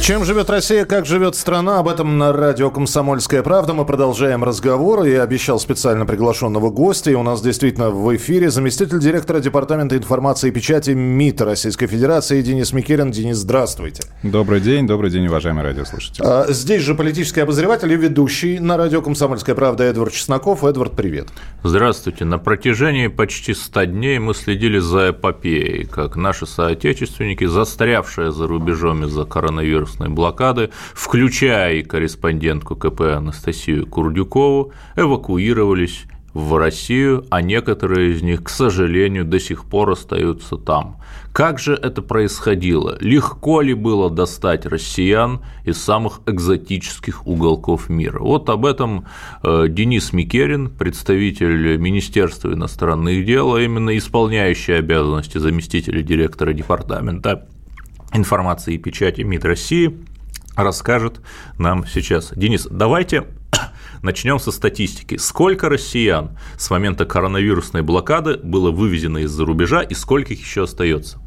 Чем живет Россия, как живет страна, об этом на радио «Комсомольская правда». Мы продолжаем разговор. Я обещал специально приглашенного гостя. И у нас действительно в эфире заместитель директора Департамента информации и печати МИД Российской Федерации Денис Микерин. Денис, здравствуйте. Добрый день, добрый день, уважаемые радиослушатели. А, здесь же политический обозреватель и ведущий на радио «Комсомольская правда» Эдвард Чесноков. Эдвард, привет. Здравствуйте. На протяжении почти 100 дней мы следили за эпопеей, как наши соотечественники, застрявшие за рубежом из-за коронавируса государственной блокады, включая и корреспондентку КП Анастасию Курдюкову, эвакуировались в Россию, а некоторые из них, к сожалению, до сих пор остаются там. Как же это происходило? Легко ли было достать россиян из самых экзотических уголков мира? Вот об этом э, Денис Микерин, представитель Министерства иностранных дел, а именно исполняющий обязанности заместителя директора департамента информации и печати МИД России расскажет нам сейчас. Денис, давайте начнем со статистики. Сколько россиян с момента коронавирусной блокады было вывезено из-за рубежа и сколько их еще остается?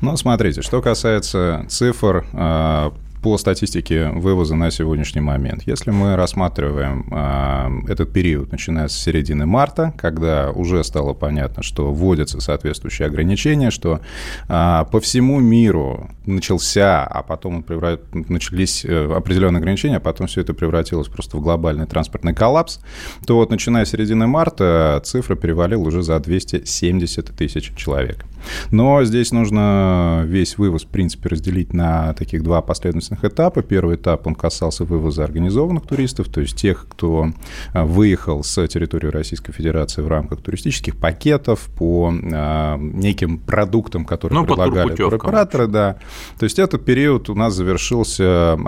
Ну, смотрите, что касается цифр а, по статистике вывоза на сегодняшний момент. Если мы рассматриваем э, этот период, начиная с середины марта, когда уже стало понятно, что вводятся соответствующие ограничения, что э, по всему миру начался, а потом преврат... начались э, определенные ограничения, а потом все это превратилось просто в глобальный транспортный коллапс, то вот начиная с середины марта цифра перевалила уже за 270 тысяч человек. Но здесь нужно весь вывоз, в принципе, разделить на таких два последовательных этапа. Первый этап, он касался вывоза организованных туристов, то есть тех, кто а, выехал с территории Российской Федерации в рамках туристических пакетов по а, неким продуктам, которые ну, предлагали туроператоры. Да. То есть этот период у нас завершился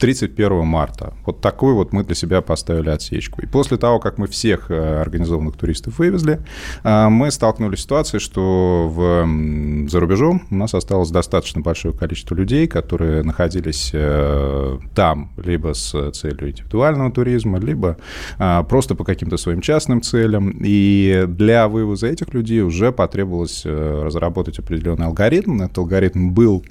31 марта. Вот такую вот мы для себя поставили отсечку. И после того, как мы всех э, организованных туристов вывезли, э, мы столкнулись с ситуацией, что в, за рубежом у нас осталось достаточно большое количество людей, которые находились э, там либо с целью индивидуального туризма, либо просто по каким-то своим частным целям. И для вывоза этих людей уже потребовалось разработать определенный алгоритм. Этот алгоритм был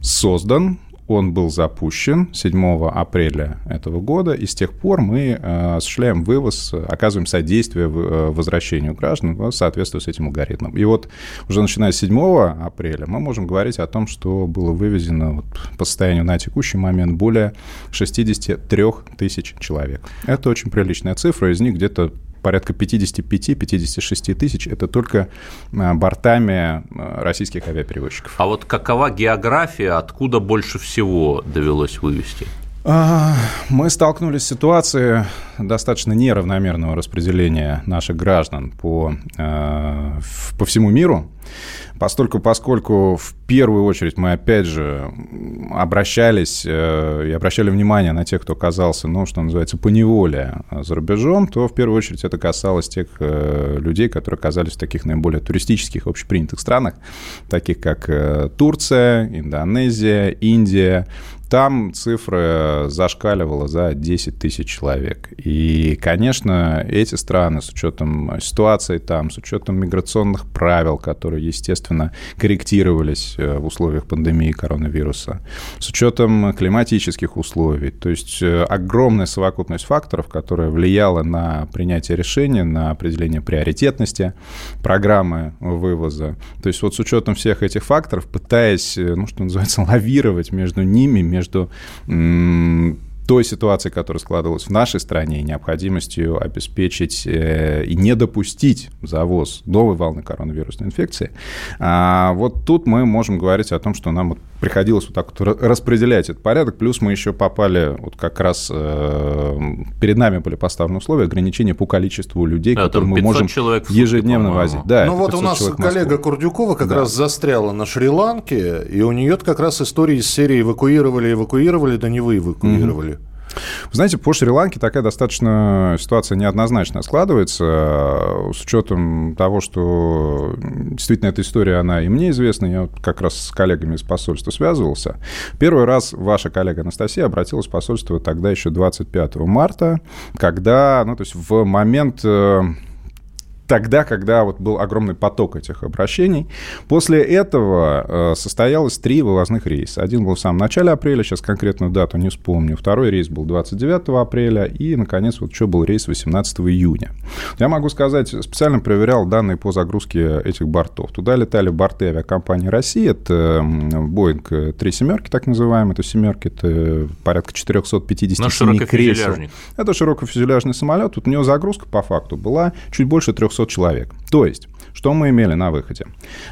создан он был запущен 7 апреля этого года, и с тех пор мы э, осуществляем вывоз, оказываем содействие э, возвращению граждан в соответствии с этим алгоритмом. И вот уже начиная с 7 апреля мы можем говорить о том, что было вывезено вот по состоянию на текущий момент более 63 тысяч человек. Это очень приличная цифра, из них где-то порядка 55-56 тысяч. Это только а, бортами а, российских авиаперевозчиков. А вот какова география, откуда больше всего довелось вывести? А, мы столкнулись с ситуацией достаточно неравномерного распределения наших граждан по, по всему миру. Постольку, поскольку в первую очередь мы, опять же, обращались э, и обращали внимание на тех, кто оказался, ну, что называется, по неволе за рубежом, то в первую очередь это касалось тех э, людей, которые оказались в таких наиболее туристических, общепринятых странах, таких как э, Турция, Индонезия, Индия, там цифра зашкаливала за 10 тысяч человек. И, конечно, эти страны с учетом ситуации там, с учетом миграционных правил, которые, естественно, корректировались э, в условиях пандемии коронавируса, с учетом климатических условий, то есть э, огромная совокупность факторов, которая влияла на принятие решения, на определение приоритетности программы вывоза. То есть вот с учетом всех этих факторов, пытаясь, э, ну, что называется, лавировать между ними, между между той ситуации, которая складывалась в нашей стране, и необходимостью обеспечить э, и не допустить завоз новой волны коронавирусной инфекции, а вот тут мы можем говорить о том, что нам вот приходилось вот так вот распределять этот порядок, плюс мы еще попали, вот как раз э, перед нами были поставлены условия ограничения по количеству людей, да, которые мы можем ежедневно возить. Да, ну вот у нас коллега Курдюкова как да. раз застряла на Шри-Ланке, и у нее как раз истории из серии эвакуировали, эвакуировали, да не вы эвакуировали. Знаете, по Шри-Ланке такая достаточно ситуация неоднозначно складывается, с учетом того, что действительно эта история, она и мне известна, я вот как раз с коллегами из посольства связывался. Первый раз ваша коллега Анастасия обратилась в посольство тогда еще 25 марта, когда, ну, то есть в момент э, тогда, когда вот был огромный поток этих обращений. После этого э, состоялось три вывозных рейса. Один был в самом начале апреля, сейчас конкретную дату не вспомню. Второй рейс был 29 апреля. И, наконец, вот еще был рейс 18 июня. Я могу сказать, специально проверял данные по загрузке этих бортов. Туда летали борты авиакомпании России. Это Boeing 3 семерки, так называемые. Это семерки, это порядка 457 кресел. Это широкофюзеляжный самолет. Тут у него загрузка по факту была чуть больше 300 200 человек. То есть что мы имели на выходе?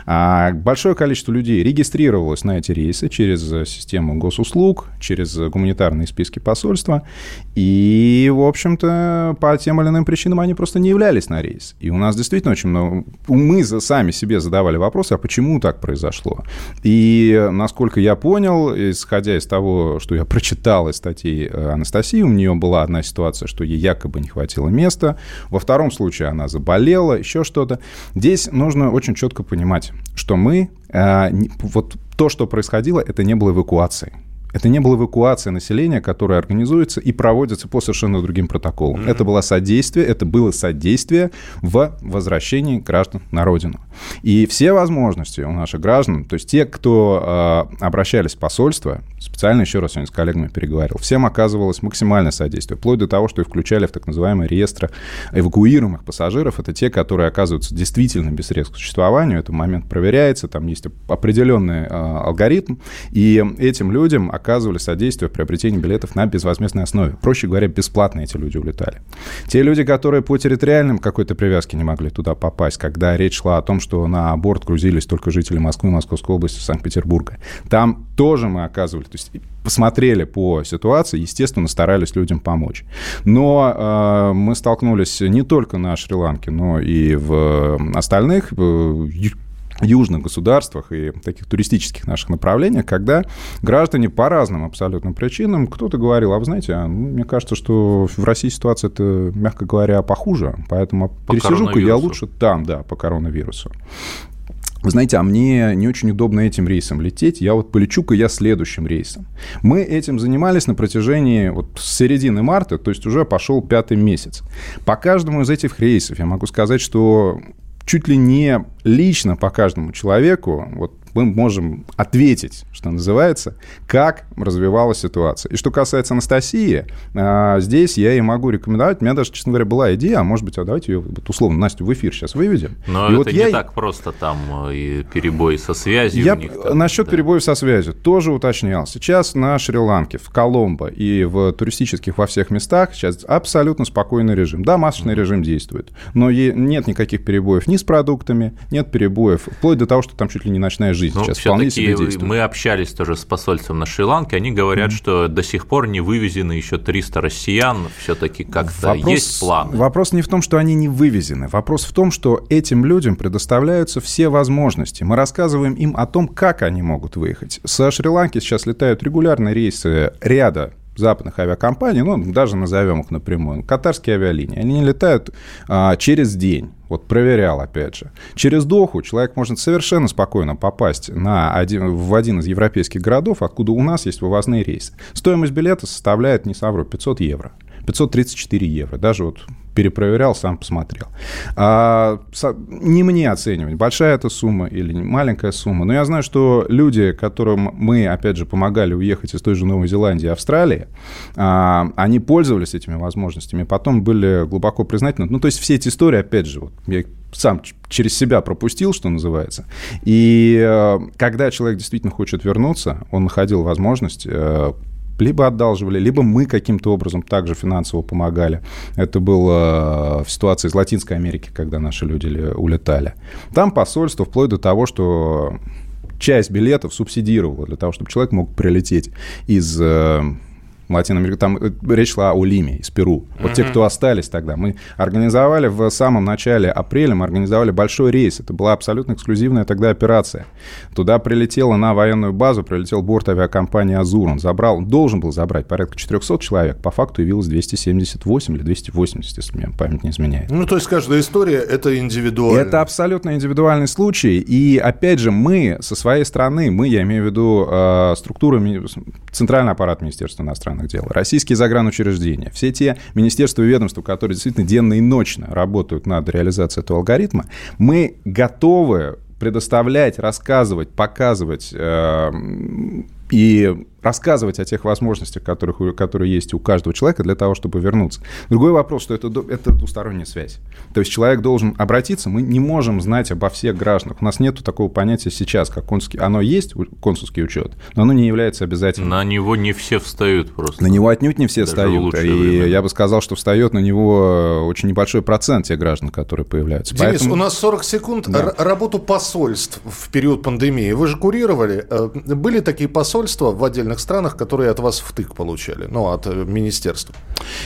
А, большое количество людей регистрировалось на эти рейсы через систему госуслуг, через гуманитарные списки посольства, и, в общем-то, по тем или иным причинам они просто не являлись на рейс. И у нас действительно очень много... Мы сами себе задавали вопросы, а почему так произошло? И, насколько я понял, исходя из того, что я прочитал из статьи э, Анастасии, у нее была одна ситуация, что ей якобы не хватило места, во втором случае она заболела, еще что-то. Здесь нужно очень четко понимать, что мы, э, вот то, что происходило, это не было эвакуацией. Это не была эвакуация населения, которая организуется и проводится по совершенно другим протоколам. Mm-hmm. Это было содействие, это было содействие в возвращении граждан на родину. И все возможности у наших граждан, то есть те, кто э, обращались в посольство, специально еще раз сегодня с коллегами переговорил, всем оказывалось максимальное содействие, вплоть до того, что их включали в так называемые реестры эвакуируемых пассажиров. Это те, которые оказываются действительно без средств к существованию. Это момент проверяется, там есть определенный э, алгоритм, и этим людям оказывали содействие в приобретении билетов на безвозмездной основе. Проще говоря, бесплатно эти люди улетали. Те люди, которые по территориальным какой-то привязке не могли туда попасть, когда речь шла о том, что на борт грузились только жители Москвы, Московской области, Санкт-Петербурга, там тоже мы оказывали, то есть посмотрели по ситуации, естественно, старались людям помочь. Но э, мы столкнулись не только на Шри-Ланке, но и в остальных э, южных государствах и таких туристических наших направлениях, когда граждане по разным абсолютно причинам, кто-то говорил, а вы знаете, а, ну, мне кажется, что в России ситуация это, мягко говоря, похуже, поэтому по пересижу-ка я лучше там, да, по коронавирусу. Вы знаете, а мне не очень удобно этим рейсом лететь. Я вот полечу-ка я следующим рейсом. Мы этим занимались на протяжении вот с середины марта, то есть уже пошел пятый месяц. По каждому из этих рейсов я могу сказать, что чуть ли не лично по каждому человеку, вот мы можем ответить, что называется, как развивалась ситуация. И что касается Анастасии, а, здесь я ей могу рекомендовать. У меня даже, честно говоря, была идея, а может быть, а давайте ее условно Настю в эфир сейчас выведем. Но и это вот не я... так просто там э, и перебои со связью. Я... Них, там, Насчет да. перебоев со связью тоже уточнял. Сейчас на Шри-Ланке, в Коломбо и в туристических во всех местах сейчас абсолютно спокойный режим. Да, масочный mm-hmm. режим действует, но нет никаких перебоев ни с продуктами, нет перебоев, вплоть до того, что там чуть ли не ночная жизнь ну, сейчас вполне себе действует. Мы общались тоже с посольством на Шри-Ланке, они говорят, mm-hmm. что до сих пор не вывезены еще 300 россиян, все-таки как-то вопрос, есть план. Вопрос не в том, что они не вывезены, вопрос в том, что этим людям предоставляются все возможности. Мы рассказываем им о том, как они могут выехать. Со Шри-Ланки сейчас летают регулярные рейсы ряда западных авиакомпаний, ну, даже назовем их напрямую, катарские авиалинии, они не летают а, через день. Вот проверял, опять же. Через Доху человек может совершенно спокойно попасть на один, в один из европейских городов, откуда у нас есть вывозные рейсы. Стоимость билета составляет, не совру, 500 евро. 534 евро. Даже вот перепроверял, сам посмотрел. А, не мне оценивать, большая эта сумма или маленькая сумма, но я знаю, что люди, которым мы, опять же, помогали уехать из той же Новой Зеландии и Австралии, а, они пользовались этими возможностями, потом были глубоко признательны. Ну, то есть все эти истории, опять же, вот, я сам через себя пропустил, что называется. И э, когда человек действительно хочет вернуться, он находил возможность э, либо одалживали, либо мы каким-то образом также финансово помогали. Это было в ситуации из Латинской Америки, когда наши люди улетали. Там посольство вплоть до того, что часть билетов субсидировало для того, чтобы человек мог прилететь из Латинской Америке. Там э, речь шла о Лиме из Перу. Вот те, кто остались тогда. Мы организовали в самом начале апреля, мы организовали большой рейс. Это была абсолютно эксклюзивная тогда операция. Туда прилетела на военную базу, прилетел борт авиакомпании «Азур». Он забрал, он должен был забрать порядка 400 человек. По факту явилось 278 или 280, если мне память не изменяет. Ну, то есть каждая история – это индивидуально. Это абсолютно индивидуальный случай. И, опять же, мы со своей стороны, мы, я имею в виду э, структуры, центральный аппарат Министерства иностранных дел, российские загранучреждения, все те министерства и ведомства, которые действительно денно и ночно работают над реализацией этого алгоритма, мы готовы предоставлять, рассказывать, показывать э, и рассказывать о тех возможностях, которых, которые есть у каждого человека для того, чтобы вернуться. Другой вопрос, что это, это двусторонняя связь. То есть человек должен обратиться, мы не можем знать обо всех гражданах. У нас нет такого понятия сейчас, как консульский. Оно есть, консульский учет, но оно не является обязательным. На него не все встают просто. На него отнюдь не все Даже встают. И времена. я бы сказал, что встает на него очень небольшой процент тех граждан, которые появляются. Денис, Поэтому... у нас 40 секунд. Да. Работу посольств в период пандемии вы же курировали. Э, были такие посольства в отдельных отдельных странах, которые от вас втык получали, ну, от э, министерства?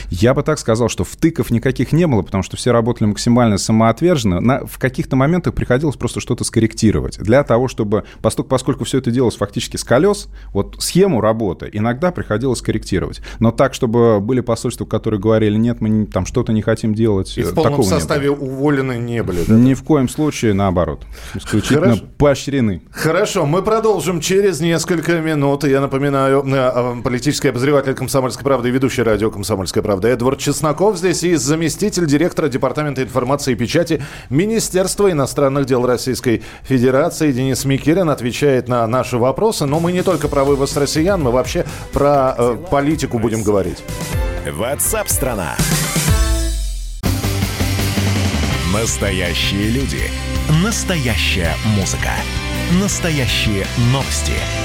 Я бы так сказал, что втыков никаких не было, потому что все работали максимально самоотверженно. На, в каких-то моментах приходилось просто что-то скорректировать. Для того, чтобы, поскольку, поскольку все это делалось фактически с колес, вот схему работы иногда приходилось корректировать. Но так, чтобы были посольства, которые говорили, нет, мы там что-то не хотим делать. И в полном составе уволены не были? Да? Ни в коем случае, наоборот. Исключительно Хорошо. поощрены. Хорошо, мы продолжим через несколько минут. Я напоминаю, Напоминаю, э, политический обозреватель «Комсомольской правды» и ведущий радио «Комсомольская правда» Эдвард Чесноков здесь и заместитель директора Департамента информации и печати Министерства иностранных дел Российской Федерации Денис Микирин отвечает на наши вопросы. Но мы не только про вывоз россиян, мы вообще про э, политику будем говорить. WhatsApp страна. Настоящие люди. Настоящая музыка. Настоящие новости.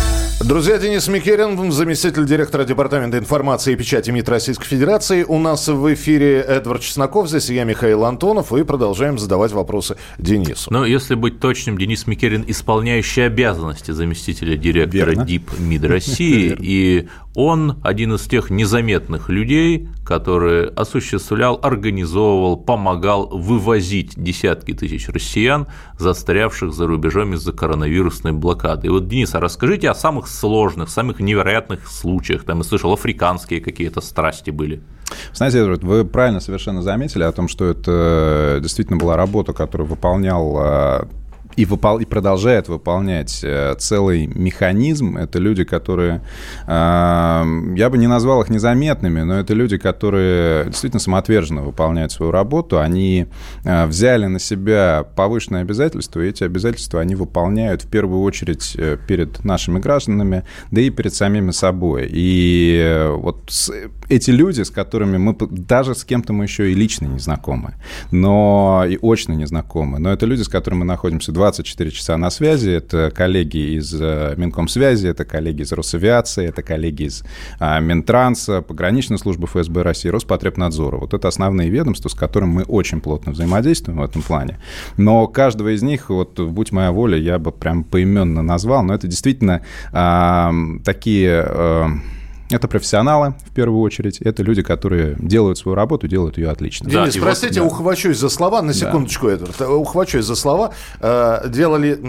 Друзья, Денис Микерин, заместитель директора Департамента информации и печати МИД Российской Федерации. У нас в эфире Эдвард Чесноков, здесь я Михаил Антонов, и продолжаем задавать вопросы Денису. Ну, если быть точным, Денис Микерин исполняющий обязанности заместителя директора Верно. ДИП МИД России, и он один из тех незаметных людей, который осуществлял, организовывал, помогал вывозить десятки тысяч россиян, застрявших за рубежом из-за коронавирусной блокады. И вот, Денис, а расскажите о самых сложных, самых невероятных случаях. Там я слышал, африканские какие-то страсти были. Знаете, вы правильно совершенно заметили о том, что это действительно была работа, которую выполнял а, и, выпол... и продолжает выполнять э, целый механизм. Это люди, которые... Э, я бы не назвал их незаметными, но это люди, которые действительно самоотверженно выполняют свою работу. Они э, взяли на себя повышенные обязательства, и эти обязательства они выполняют в первую очередь перед нашими гражданами, да и перед самими собой. И вот эти люди, с которыми мы... Даже с кем-то мы еще и лично не знакомы, но и очно не знакомы. Но это люди, с которыми мы находимся 24 часа на связи. Это коллеги из э, Минкомсвязи, это коллеги из Росавиации, это коллеги из а, Минтранса, пограничной службы ФСБ России, Роспотребнадзора. Вот это основные ведомства, с которыми мы очень плотно взаимодействуем в этом плане. Но каждого из них, вот будь моя воля, я бы прям поименно назвал, но это действительно а, такие... А, это профессионалы, в первую очередь. Это люди, которые делают свою работу, делают ее отлично. Денис, да, простите, вот, да. ухвачусь за слова, на секундочку, да. Эдвард. Ухвачусь за слова. Э, делали,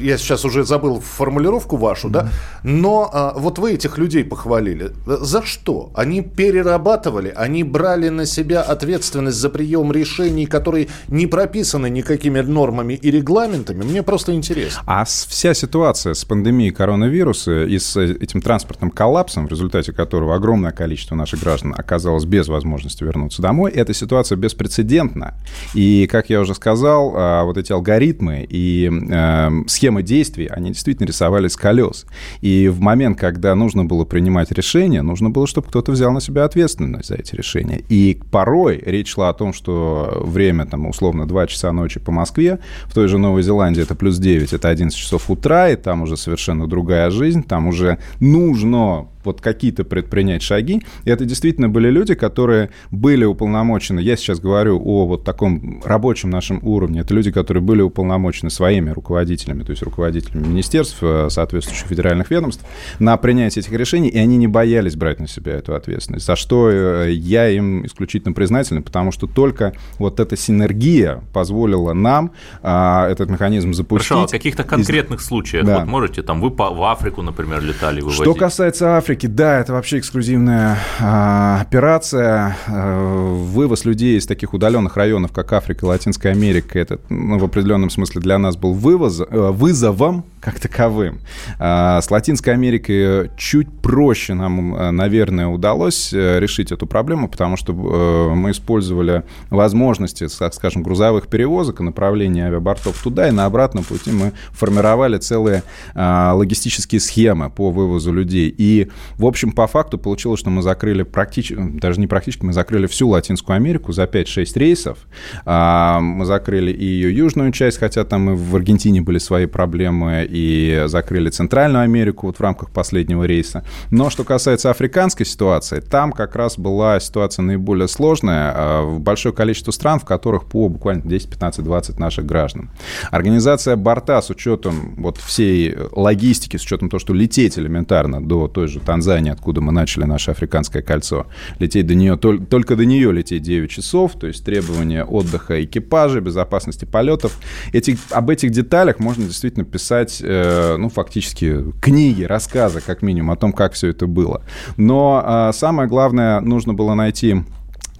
я сейчас уже забыл формулировку вашу, mm-hmm. да, но э, вот вы этих людей похвалили. За что? Они перерабатывали, они брали на себя ответственность за прием решений, которые не прописаны никакими нормами и регламентами. Мне просто интересно. А вся ситуация с пандемией коронавируса и с этим транспортным коллапсом в результате результате которого огромное количество наших граждан оказалось без возможности вернуться домой, эта ситуация беспрецедентна. И, как я уже сказал, а, вот эти алгоритмы и э, схемы действий, они действительно рисовались колес. И в момент, когда нужно было принимать решения, нужно было, чтобы кто-то взял на себя ответственность за эти решения. И порой речь шла о том, что время, там, условно, 2 часа ночи по Москве, в той же Новой Зеландии это плюс 9, это 11 часов утра, и там уже совершенно другая жизнь, там уже нужно вот какие-то предпринять шаги. И это действительно были люди, которые были уполномочены, я сейчас говорю о вот таком рабочем нашем уровне, это люди, которые были уполномочены своими руководителями, то есть руководителями министерств, э, соответствующих федеральных ведомств, на принятие этих решений, и они не боялись брать на себя эту ответственность, за что э, я им исключительно признателен, потому что только вот эта синергия позволила нам а, этот механизм запустить. Хорошо, о каких-то конкретных случаях, да. вот можете, там вы по, в Африку, например, летали, вывозить? Что касается Африки, Африке, да, это вообще эксклюзивная а, операция. А, вывоз людей из таких удаленных районов, как Африка и Латинская Америка, это ну, в определенном смысле для нас был вывоз, э, вызовом как таковым. А, с Латинской Америкой чуть проще нам, э, наверное, удалось э, решить эту проблему, потому что мы использовали возможности, скажем, грузовых перевозок и направления авиабортов туда, и на обратном пути мы формировали целые логистические схемы по вывозу людей. И в общем, по факту получилось, что мы закрыли практически, даже не практически, мы закрыли всю Латинскую Америку за 5-6 рейсов. А, мы закрыли и ее южную часть, хотя там и в Аргентине были свои проблемы, и закрыли Центральную Америку вот в рамках последнего рейса. Но что касается африканской ситуации, там как раз была ситуация наиболее сложная а, большое количество стран, в которых по буквально 10, 15, 20 наших граждан. Организация борта с учетом вот всей логистики, с учетом того, что лететь элементарно до той же Танзании, откуда мы начали наше африканское кольцо. Лететь до нее, только до нее лететь 9 часов, то есть требования отдыха экипажа, безопасности полетов. Эти, об этих деталях можно действительно писать, э, ну, фактически книги, рассказы, как минимум, о том, как все это было. Но э, самое главное, нужно было найти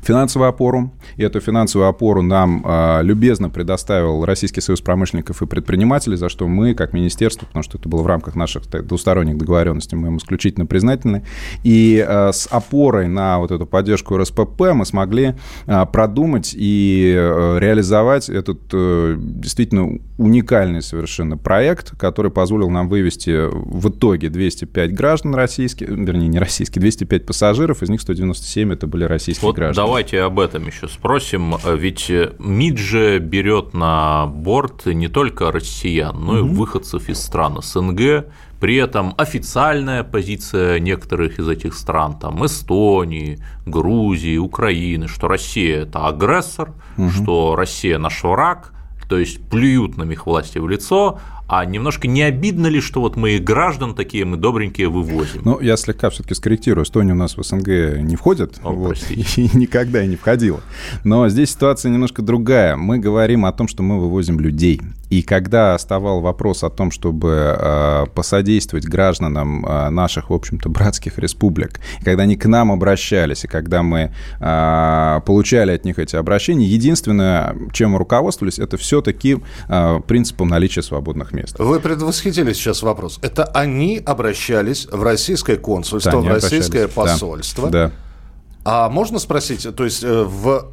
финансовую опору. И эту финансовую опору нам э, любезно предоставил Российский союз промышленников и предпринимателей, за что мы, как министерство, потому что это было в рамках наших двусторонних договоренностей, мы им исключительно признательны. И э, с опорой на вот эту поддержку РСПП мы смогли э, продумать и э, реализовать этот э, действительно уникальный совершенно проект, который позволил нам вывести в итоге 205 граждан российских, вернее, не российских, 205 пассажиров, из них 197 это были российские вот граждане давайте об этом еще спросим. Ведь МИД же берет на борт не только россиян, но угу. и выходцев из стран СНГ. При этом официальная позиция некоторых из этих стран, там Эстонии, Грузии, Украины, что Россия это агрессор, угу. что Россия наш враг, то есть плюют нам их власти в лицо, а немножко не обидно ли, что вот мы граждан такие, мы добренькие вывозим? Ну, я слегка все-таки скорректирую. Эстония у нас в СНГ не входит. О, вот, и никогда и не входила. Но здесь ситуация немножко другая. Мы говорим о том, что мы вывозим людей. И когда оставал вопрос о том, чтобы э, посодействовать гражданам э, наших, в общем-то, братских республик, когда они к нам обращались, и когда мы э, получали от них эти обращения, единственное, чем мы руководствовались, это все-таки э, принципом наличия свободных мест мест. Вы предвосхитили сейчас вопрос. Это они обращались в российское консульство, да, в российское посольство. Да. А можно спросить, то есть э, в,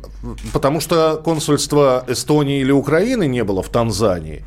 потому что консульства Эстонии или Украины не было в Танзании,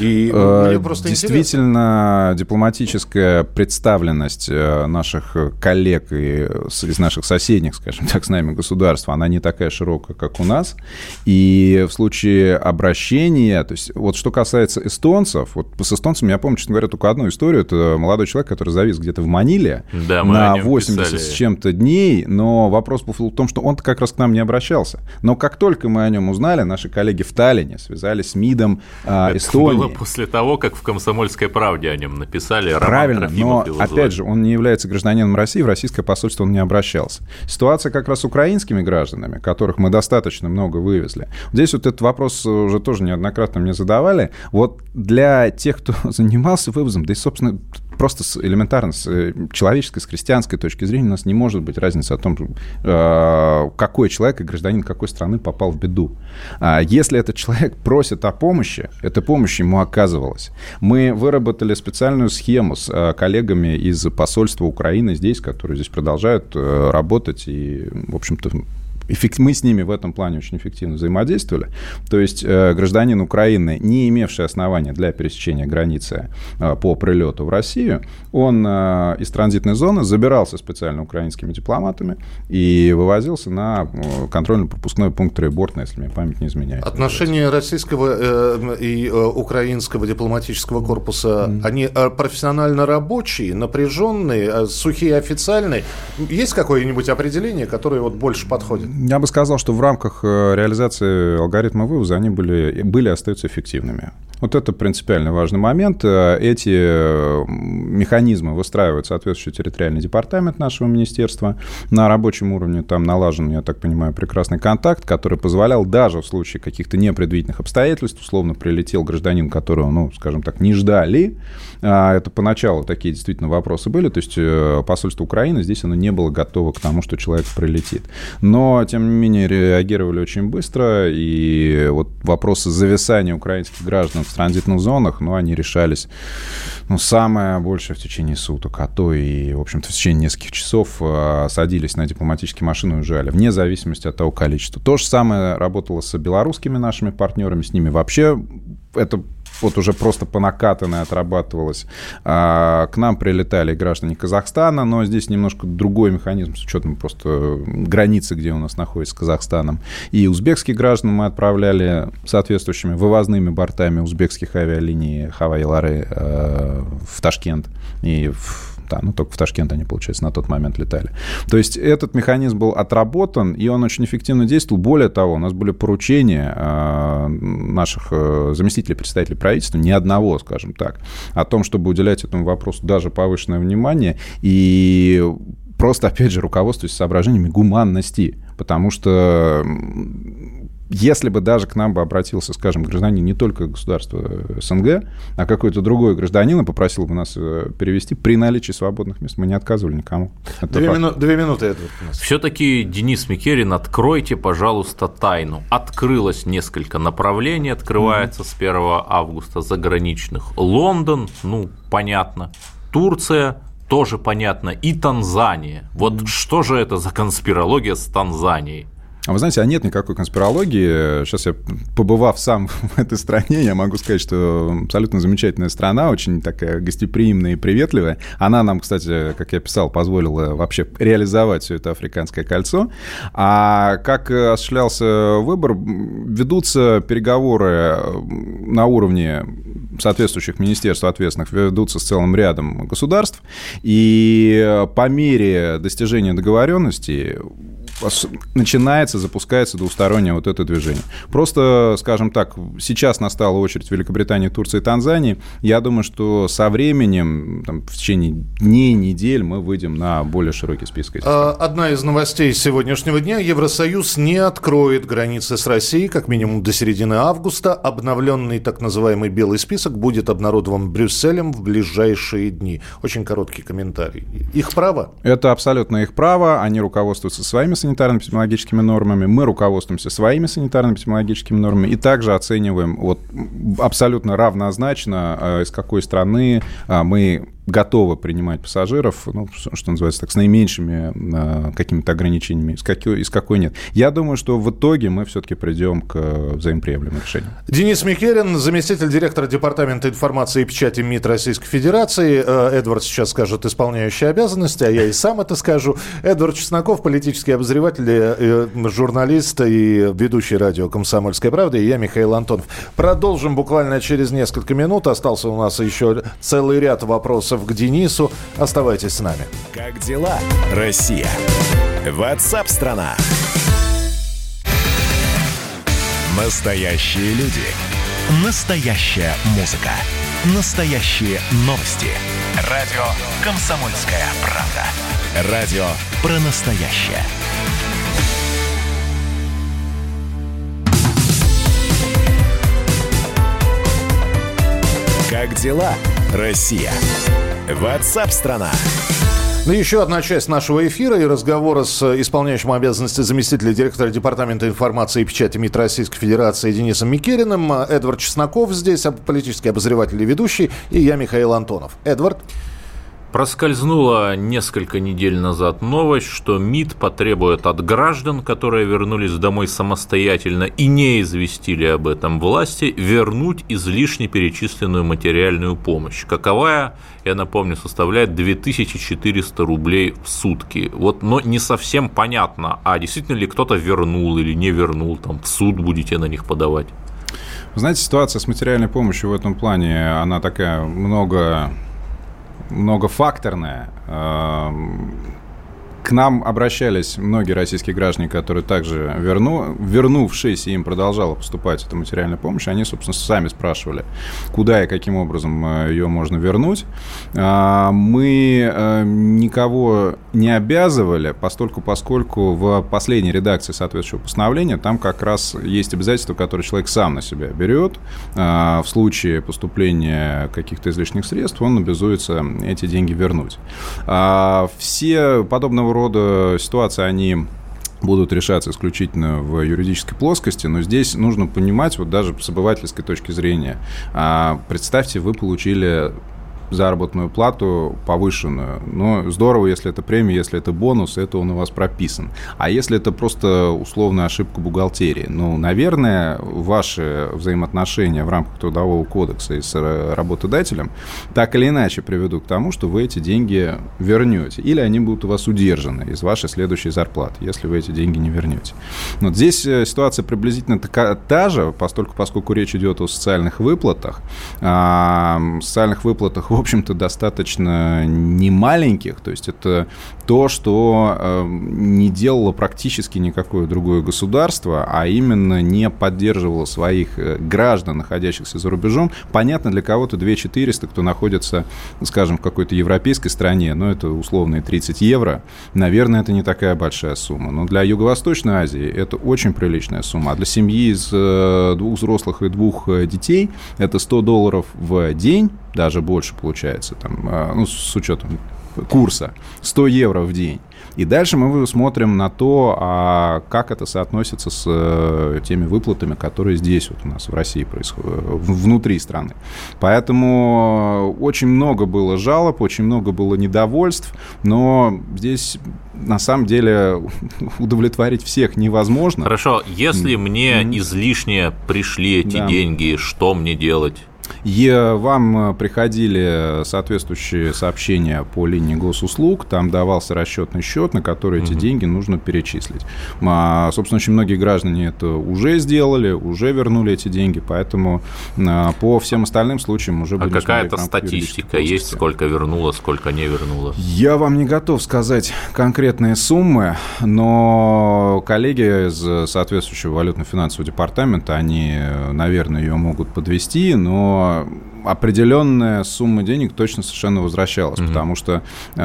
и э, мне просто Действительно, интересно. дипломатическая представленность э, наших коллег и из наших соседних, скажем так, с нами государств, она не такая широкая, как у нас. И в случае обращения, то есть вот что касается эстонцев, вот с эстонцами я помню, честно говоря, только одну историю. Это молодой человек, который завис где-то в Маниле да, на 80 писали. с чем-то дней, но вопрос был в том, что он как раз к нам не обращался. Но как только мы о нем узнали, наши коллеги в Таллине связались с МИДом э, Эстонии, было после того, как в «Комсомольской правде» о нем написали. Правильно, но, опять же, он не является гражданином России, в российское посольство он не обращался. Ситуация как раз с украинскими гражданами, которых мы достаточно много вывезли. Здесь вот этот вопрос уже тоже неоднократно мне задавали. Вот для тех, кто занимался вывозом, да и, собственно, просто с, элементарно с э, человеческой, с христианской точки зрения у нас не может быть разницы о том, э, какой человек и гражданин какой страны попал в беду. А если этот человек просит о помощи, эта помощь ему оказывалась. Мы выработали специальную схему с э, коллегами из посольства Украины здесь, которые здесь продолжают работать и, в общем-то, мы с ними в этом плане очень эффективно взаимодействовали. То есть э, гражданин Украины, не имевший основания для пересечения границы э, по прилету в Россию, он э, из транзитной зоны забирался специально украинскими дипломатами и вывозился на контрольно-пропускной пункт Рейбортна, если мне память не изменяет. Отношения российского и украинского дипломатического корпуса, mm. они профессионально рабочие, напряженные, сухие, официальные. Есть какое-нибудь определение, которое вот больше подходит? Я бы сказал, что в рамках э, реализации алгоритма вывоза они были, были и остаются эффективными. Вот это принципиально важный момент. Э, эти э, механизмы выстраивают соответствующий территориальный департамент нашего министерства. На рабочем уровне там налажен, я так понимаю, прекрасный контакт, который позволял даже в случае каких-то непредвиденных обстоятельств, условно прилетел гражданин, которого, ну, скажем так, не ждали, это поначалу такие действительно вопросы были, то есть посольство Украины здесь оно не было готово к тому, что человек прилетит. Но, тем не менее, реагировали очень быстро, и вот вопросы зависания украинских граждан в транзитных зонах, ну, они решались, ну, самое большее в течение суток, а то и, в общем-то, в течение нескольких часов э, садились на дипломатические машины и уезжали, вне зависимости от того количества. То же самое работало с белорусскими нашими партнерами, с ними вообще это вот уже просто по накатанной отрабатывалось. А, к нам прилетали граждане Казахстана, но здесь немножко другой механизм с учетом просто границы, где у нас находится с Казахстаном. И узбекских граждан мы отправляли соответствующими вывозными бортами узбекских авиалиний Хавай-Лары э, в Ташкент и в да, ну только в Ташкент они, получается, на тот момент летали. То есть этот механизм был отработан, и он очень эффективно действовал. Более того, у нас были поручения э, наших э, заместителей представителей правительства, ни одного, скажем так, о том, чтобы уделять этому вопросу даже повышенное внимание и просто, опять же, руководствуясь соображениями гуманности, потому что если бы даже к нам бы обратился, скажем, гражданин не только государства СНГ, а какой-то другой гражданин и попросил бы нас э, перевести, при наличии свободных мест мы не отказывали никому. две, мину, две минуты. Это Все-таки, Денис Микерин, откройте, пожалуйста, тайну. Открылось несколько направлений, открывается mm-hmm. с 1 августа заграничных. Лондон, ну, понятно. Турция, тоже понятно, и Танзания. Вот mm-hmm. что же это за конспирология с Танзанией? А вы знаете, а нет никакой конспирологии. Сейчас я, побывав сам в этой стране, я могу сказать, что абсолютно замечательная страна, очень такая гостеприимная и приветливая. Она нам, кстати, как я писал, позволила вообще реализовать все это африканское кольцо. А как осуществлялся выбор, ведутся переговоры на уровне соответствующих министерств ответственных, ведутся с целым рядом государств. И по мере достижения договоренности начинается, запускается двустороннее вот это движение. Просто, скажем так, сейчас настала очередь Великобритании, Турции и Танзании. Я думаю, что со временем, там, в течение дней, недель мы выйдем на более широкий список. А, одна из новостей сегодняшнего дня. Евросоюз не откроет границы с Россией, как минимум до середины августа. Обновленный так называемый белый список будет обнародован Брюсселем в ближайшие дни. Очень короткий комментарий. Их право? Это абсолютно их право. Они руководствуются своими санитарно-эпидемиологическими нормами, мы руководствуемся своими санитарно-эпидемиологическими нормами и также оцениваем вот абсолютно равнозначно, э, из какой страны э, мы готовы принимать пассажиров, ну, что называется, так, с наименьшими э, какими-то ограничениями, из какой, из какой нет. Я думаю, что в итоге мы все-таки придем к взаимоприемлемым решениям. Денис Микерин, заместитель директора Департамента информации и печати МИД Российской Федерации. Э, Эдвард сейчас скажет исполняющие обязанности, а я и сам это скажу. Эдвард Чесноков, политический обозреватель, э, журналист и ведущий радио «Комсомольская правда», и я, Михаил Антонов. Продолжим буквально через несколько минут. Остался у нас еще целый ряд вопросов вопросов к Денису. Оставайтесь с нами. Как дела, Россия? Ватсап-страна! Настоящие люди. Настоящая музыка. Настоящие новости. Радио «Комсомольская правда». Радио про настоящее. Как дела, Россия? WhatsApp страна. Ну, еще одна часть нашего эфира и разговора с исполняющим обязанности заместителя директора Департамента информации и печати МИД Российской Федерации Денисом Микериным. Эдвард Чесноков здесь, политический обозреватель и ведущий, и я, Михаил Антонов. Эдвард. Проскользнула несколько недель назад новость, что МИД потребует от граждан, которые вернулись домой самостоятельно и не известили об этом власти, вернуть излишне перечисленную материальную помощь. Каковая, я напомню, составляет 2400 рублей в сутки. Вот, но не совсем понятно, а действительно ли кто-то вернул или не вернул, там в суд будете на них подавать. знаете, ситуация с материальной помощью в этом плане, она такая много многофакторная. К нам обращались многие российские граждане, которые также, верну, вернувшись, и им продолжала поступать эта материальная помощь, они, собственно, сами спрашивали, куда и каким образом э, ее можно вернуть. А, мы э, никого не обязывали, постольку, поскольку в последней редакции соответствующего постановления там как раз есть обязательства, которые человек сам на себя берет. А, в случае поступления каких-то излишних средств он обязуется эти деньги вернуть. А, все подобного рода ситуации, они будут решаться исключительно в юридической плоскости, но здесь нужно понимать, вот даже с обывательской точки зрения, а, представьте, вы получили заработную плату повышенную. Но здорово, если это премия, если это бонус, это он у вас прописан. А если это просто условная ошибка бухгалтерии? Ну, наверное, ваши взаимоотношения в рамках Трудового кодекса и с работодателем так или иначе приведут к тому, что вы эти деньги вернете. Или они будут у вас удержаны из вашей следующей зарплаты, если вы эти деньги не вернете. Вот здесь э, ситуация приблизительно такая, та же, поскольку, поскольку речь идет о социальных выплатах. Социальных выплатах, в общем-то, достаточно немаленьких. То есть это то, что э, не делало практически никакое другое государство, а именно не поддерживало своих э, граждан, находящихся за рубежом. Понятно, для кого-то 2 400, кто находится, скажем, в какой-то европейской стране, но это условные 30 евро, наверное, это не такая большая сумма. Но для Юго-Восточной Азии это очень приличная сумма. А для семьи из э, двух взрослых и двух детей это 100 долларов в день, даже больше получается, там, а, ну, с учетом курса, 100 евро в день. И дальше мы смотрим на то, а как это соотносится с э, теми выплатами, которые здесь вот у нас в России происходят, внутри страны. Поэтому очень много было жалоб, очень много было недовольств, но здесь на самом деле удовлетворить всех невозможно. Хорошо, если мне излишне пришли эти да. деньги, что мне делать? И вам э, приходили соответствующие сообщения по линии госуслуг, там давался расчетный счет, на который эти угу. деньги нужно перечислить. А, собственно, очень многие граждане это уже сделали, уже вернули эти деньги, поэтому а, по всем остальным случаям уже а А какая-то статистика есть, сколько вернуло, сколько не вернуло? Я вам не готов сказать конкретные суммы, но коллеги из соответствующего валютно-финансового департамента, они, наверное, ее могут подвести, но определенная сумма денег точно совершенно возвращалась, угу. потому что э,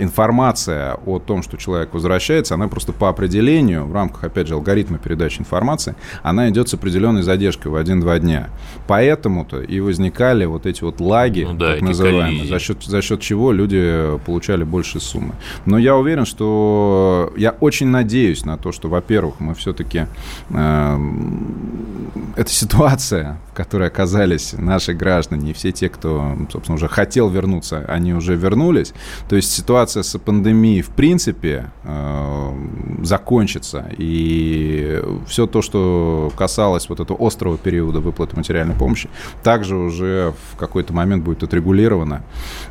информация о том, что человек возвращается, она просто по определению, в рамках, опять же, алгоритма передачи информации, она идет с определенной задержкой в 1-2 дня. Поэтому-то и возникали вот эти вот лаги, ну, да, так называемые, за счет, за счет чего люди получали большие суммы. Но я уверен, что я очень надеюсь на то, что, во-первых, мы все-таки э, эта ситуация, которой оказались наши граждане, и все те, кто, собственно, уже хотел вернуться, они уже вернулись. То есть ситуация с пандемией, в принципе, э, закончится. И все то, что касалось вот этого острого периода выплаты материальной помощи, также уже в какой-то момент будет отрегулировано,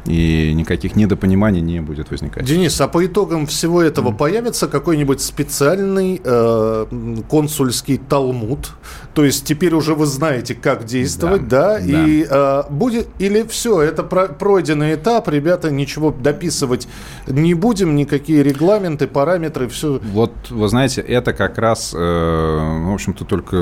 и никаких недопониманий не будет возникать. Денис, а по итогам всего этого mm. появится какой-нибудь специальный э, консульский талмуд? То есть теперь уже вы знаете, как действовать, да? да? да. И э, будет или все, это про, пройденный этап, ребята, ничего дописывать не будем, никакие регламенты, параметры, все. Вот, вы знаете, это как раз, э, в общем-то, только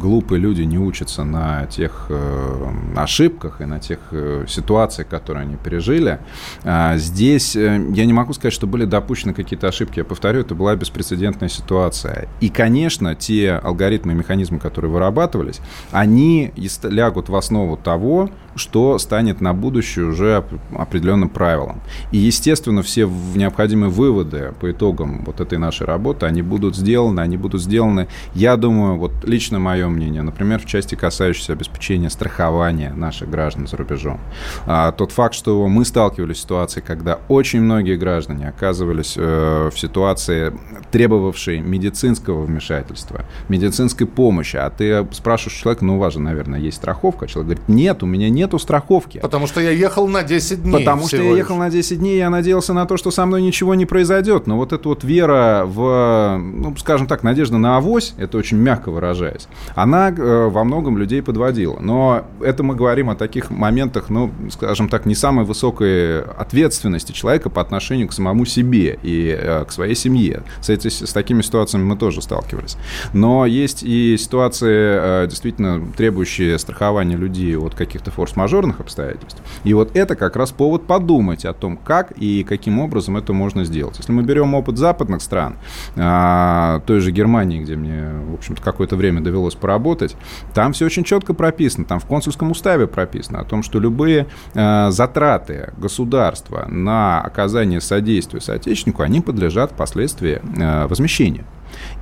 глупые люди не учатся на тех э, ошибках и на тех э, ситуациях, которые они пережили. А здесь э, я не могу сказать, что были допущены какие-то ошибки. Я повторю, это была беспрецедентная ситуация. И, конечно, те алгоритмы и механизмы, которые вырабатывались, они лягут в основу того, что станет на будущее уже определенным правилом. И, естественно, все необходимые выводы по итогам вот этой нашей работы, они будут сделаны, они будут сделаны, я думаю, вот лично мое мнение, например, в части касающейся обеспечения страхования наших граждан за рубежом. А, тот факт, что мы сталкивались с ситуацией, когда очень многие граждане оказывались э, в ситуации, требовавшей медицинского вмешательства, медицинской помощи, а ты спрашиваешь человека, ну, у вас же, наверное, есть страховка, человек говорит, нет, у меня нету страховки. Потому что я ехал на 10 дней. Потому что я ехал на 10 дней, я надеялся на то, что со мной ничего не произойдет. Но вот эта вот вера в, ну, скажем так, надежда на авось, это очень мягко выражаясь, она э, во многом людей подводила. Но это мы говорим о таких моментах, ну, скажем так, не самой высокой ответственности человека по отношению к самому себе и э, к своей семье. С, эти, с такими ситуациями мы тоже сталкивались. Но есть и ситуации, э, действительно требующие страхования людей от каких-то форс-мажорных обстоятельств. И вот это как раз повод подумать о том, как и каким образом это можно сделать. Если мы берем опыт западных стран, а, той же Германии, где мне, в общем-то, какое-то время довелось поработать, там все очень четко прописано, там в консульском уставе прописано о том, что любые а, затраты государства на оказание содействия соотечественнику, они подлежат впоследствии а, возмещению.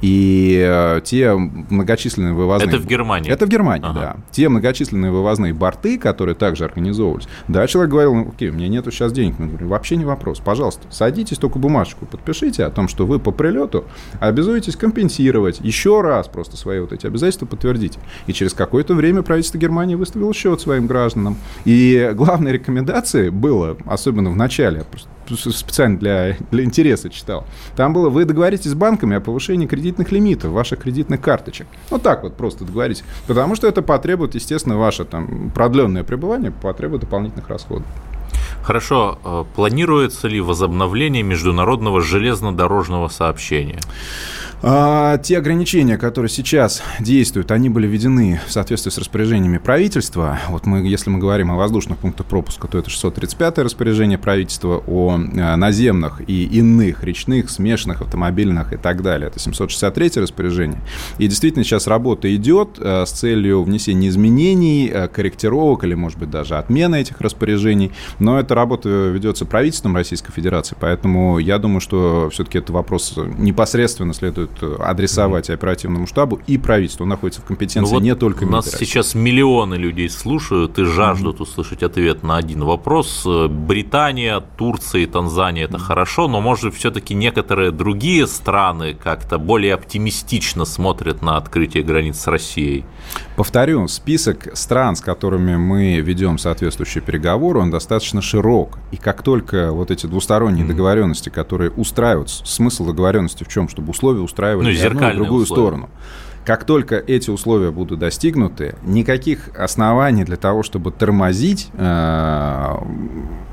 И э, те многочисленные вывозные... Это в Германии? Это в Германии, ага. да. Те многочисленные вывозные борты, которые также организовывались. Да, человек говорил, ну, окей, у меня нету сейчас денег. Мы говорим, вообще не вопрос. Пожалуйста, садитесь, только бумажку подпишите о том, что вы по прилету обязуетесь компенсировать. Еще раз просто свои вот эти обязательства подтвердите. И через какое-то время правительство Германии выставило счет своим гражданам. И главной рекомендацией было, особенно в начале, просто специально для, для интереса читал. Там было, вы договоритесь с банками о повышении кредитных лимитов, ваших кредитных карточек. Вот так вот просто договоритесь. Потому что это потребует, естественно, ваше там продленное пребывание потребует дополнительных расходов. Хорошо. Э, планируется ли возобновление международного железнодорожного сообщения? А, те ограничения, которые сейчас действуют, они были введены в соответствии с распоряжениями правительства. Вот мы, если мы говорим о воздушных пунктах пропуска, то это 635 распоряжение правительства о э, наземных и иных речных, смешанных, автомобильных и так далее. Это 763 распоряжение. И действительно сейчас работа идет э, с целью внесения изменений, э, корректировок или, может быть, даже отмены этих распоряжений. Но эта работа ведется правительством Российской Федерации, поэтому я думаю, что все-таки этот вопрос непосредственно следует следует адресовать mm-hmm. оперативному штабу и правительству. Он находится в компетенции ну вот не только У нас сейчас миллионы людей слушают и жаждут mm-hmm. услышать ответ на один вопрос. Британия, Турция и Танзания это mm-hmm. хорошо, но может все-таки некоторые другие страны как-то более оптимистично смотрят на открытие границ с Россией? Повторю, список стран, с которыми мы ведем соответствующие переговоры, он достаточно широк. И как только вот эти двусторонние mm-hmm. договоренности, которые устраивают, смысл договоренности в чем? Чтобы условия устраивали ну, одну и другую условия. сторону. Как только эти условия будут достигнуты, никаких оснований для того, чтобы тормозить э,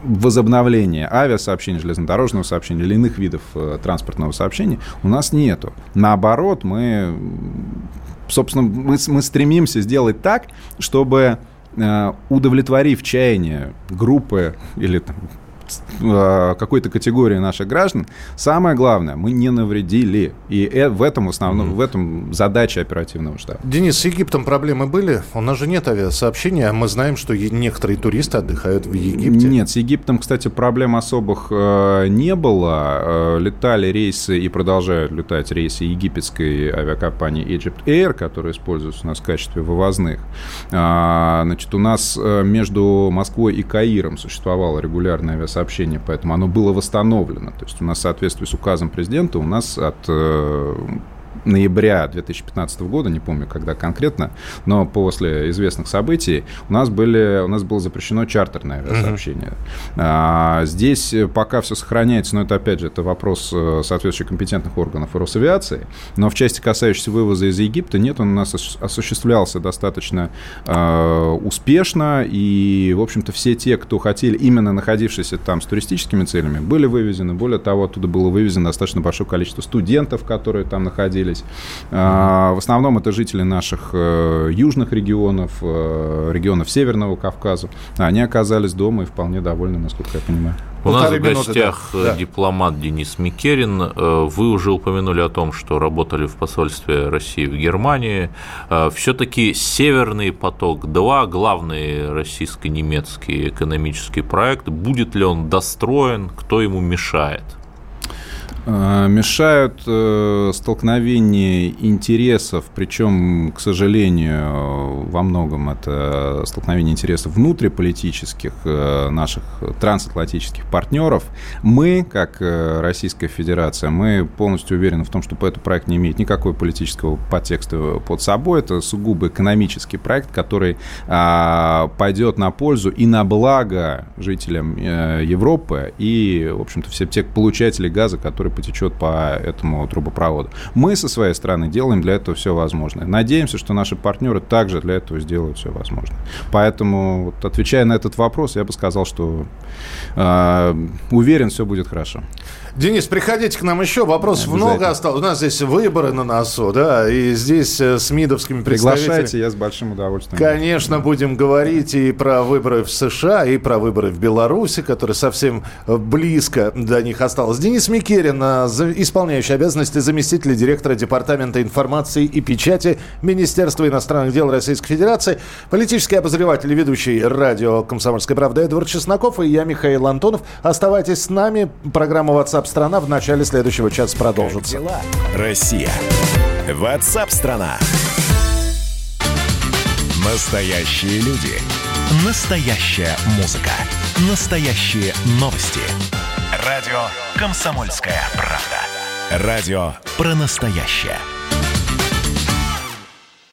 возобновление авиасообщения, железнодорожного сообщения или иных видов э, транспортного сообщения у нас нету. Наоборот, мы собственно, мы, мы стремимся сделать так, чтобы э, удовлетворив чаяние группы или там, какой-то категории наших граждан, самое главное, мы не навредили. И э, в этом основном, mm-hmm. в этом задача оперативного штаба. Денис, с Египтом проблемы были? У нас же нет авиасообщения, а мы знаем, что некоторые туристы отдыхают в Египте. Нет, с Египтом, кстати, проблем особых э, не было. Э, летали рейсы и продолжают летать рейсы египетской авиакомпании Egypt Air, которые используются у нас в качестве вывозных. А, значит, у нас между Москвой и Каиром существовала регулярная авиасообщение сообщение, поэтому оно было восстановлено. То есть у нас в соответствии с указом президента у нас от э, ноября 2015 года, не помню, когда конкретно, но после известных событий у нас, были, у нас было запрещено чартерное авиасообщение. Uh-huh. А, здесь пока все сохраняется, но это, опять же, это вопрос э, соответствующих компетентных органов Росавиации, но в части, касающейся вывоза из Египта, нет, он у нас осуществлялся достаточно э, успешно, и, в общем-то, все те, кто хотели, именно находившиеся там с туристическими целями, были вывезены. Более того, оттуда было вывезено достаточно большое количество студентов, которые там находились, находились. А, в основном это жители наших э, южных регионов, э, регионов Северного Кавказа. Они оказались дома и вполне довольны, насколько я понимаю. У нас в гостях минуты, да. дипломат Денис Микерин. Э, вы уже упомянули о том, что работали в посольстве России в Германии. Все-таки Северный поток-2, главный российско-немецкий экономический проект, будет ли он достроен, кто ему мешает? Э, мешают э, столкновения интересов, причем, к сожалению, во многом это столкновение интересов внутриполитических э, наших трансатлантических партнеров. Мы, как Российская Федерация, мы полностью уверены в том, что этот проект не имеет никакого политического подтекста под собой. Это сугубо экономический проект, который а, пойдет на пользу и на благо жителям Европы и, в общем-то, все те получатели газа, которые потечет по этому трубопроводу. Мы со своей стороны делаем для этого все возможное. Надеемся, что наши партнеры также для этого сделают все возможное. Поэтому, вот, отвечая на этот вопрос, я бы сказал, что э, уверен, все будет хорошо. Денис, приходите к нам еще. Вопросов много осталось. У нас здесь выборы на носу, да, и здесь э, с МИДовскими представителями. Приглашайте, я с большим удовольствием. Конечно, будем говорить и про выборы в США, и про выборы в Беларуси, которые совсем э, близко до них осталось. Денис Микерин, э, исполняющий обязанности заместителя директора Департамента информации и печати Министерства иностранных дел Российской Федерации, политический обозреватель и ведущий радио «Комсомольская правда» Эдвард Чесноков и я, Михаил Антонов. Оставайтесь с нами. Программа WhatsApp страна в начале следующего часа продолжится. Россия. WhatsApp страна. Настоящие люди. Настоящая музыка. Настоящие новости. Радио «Комсомольская правда». Радио про настоящее.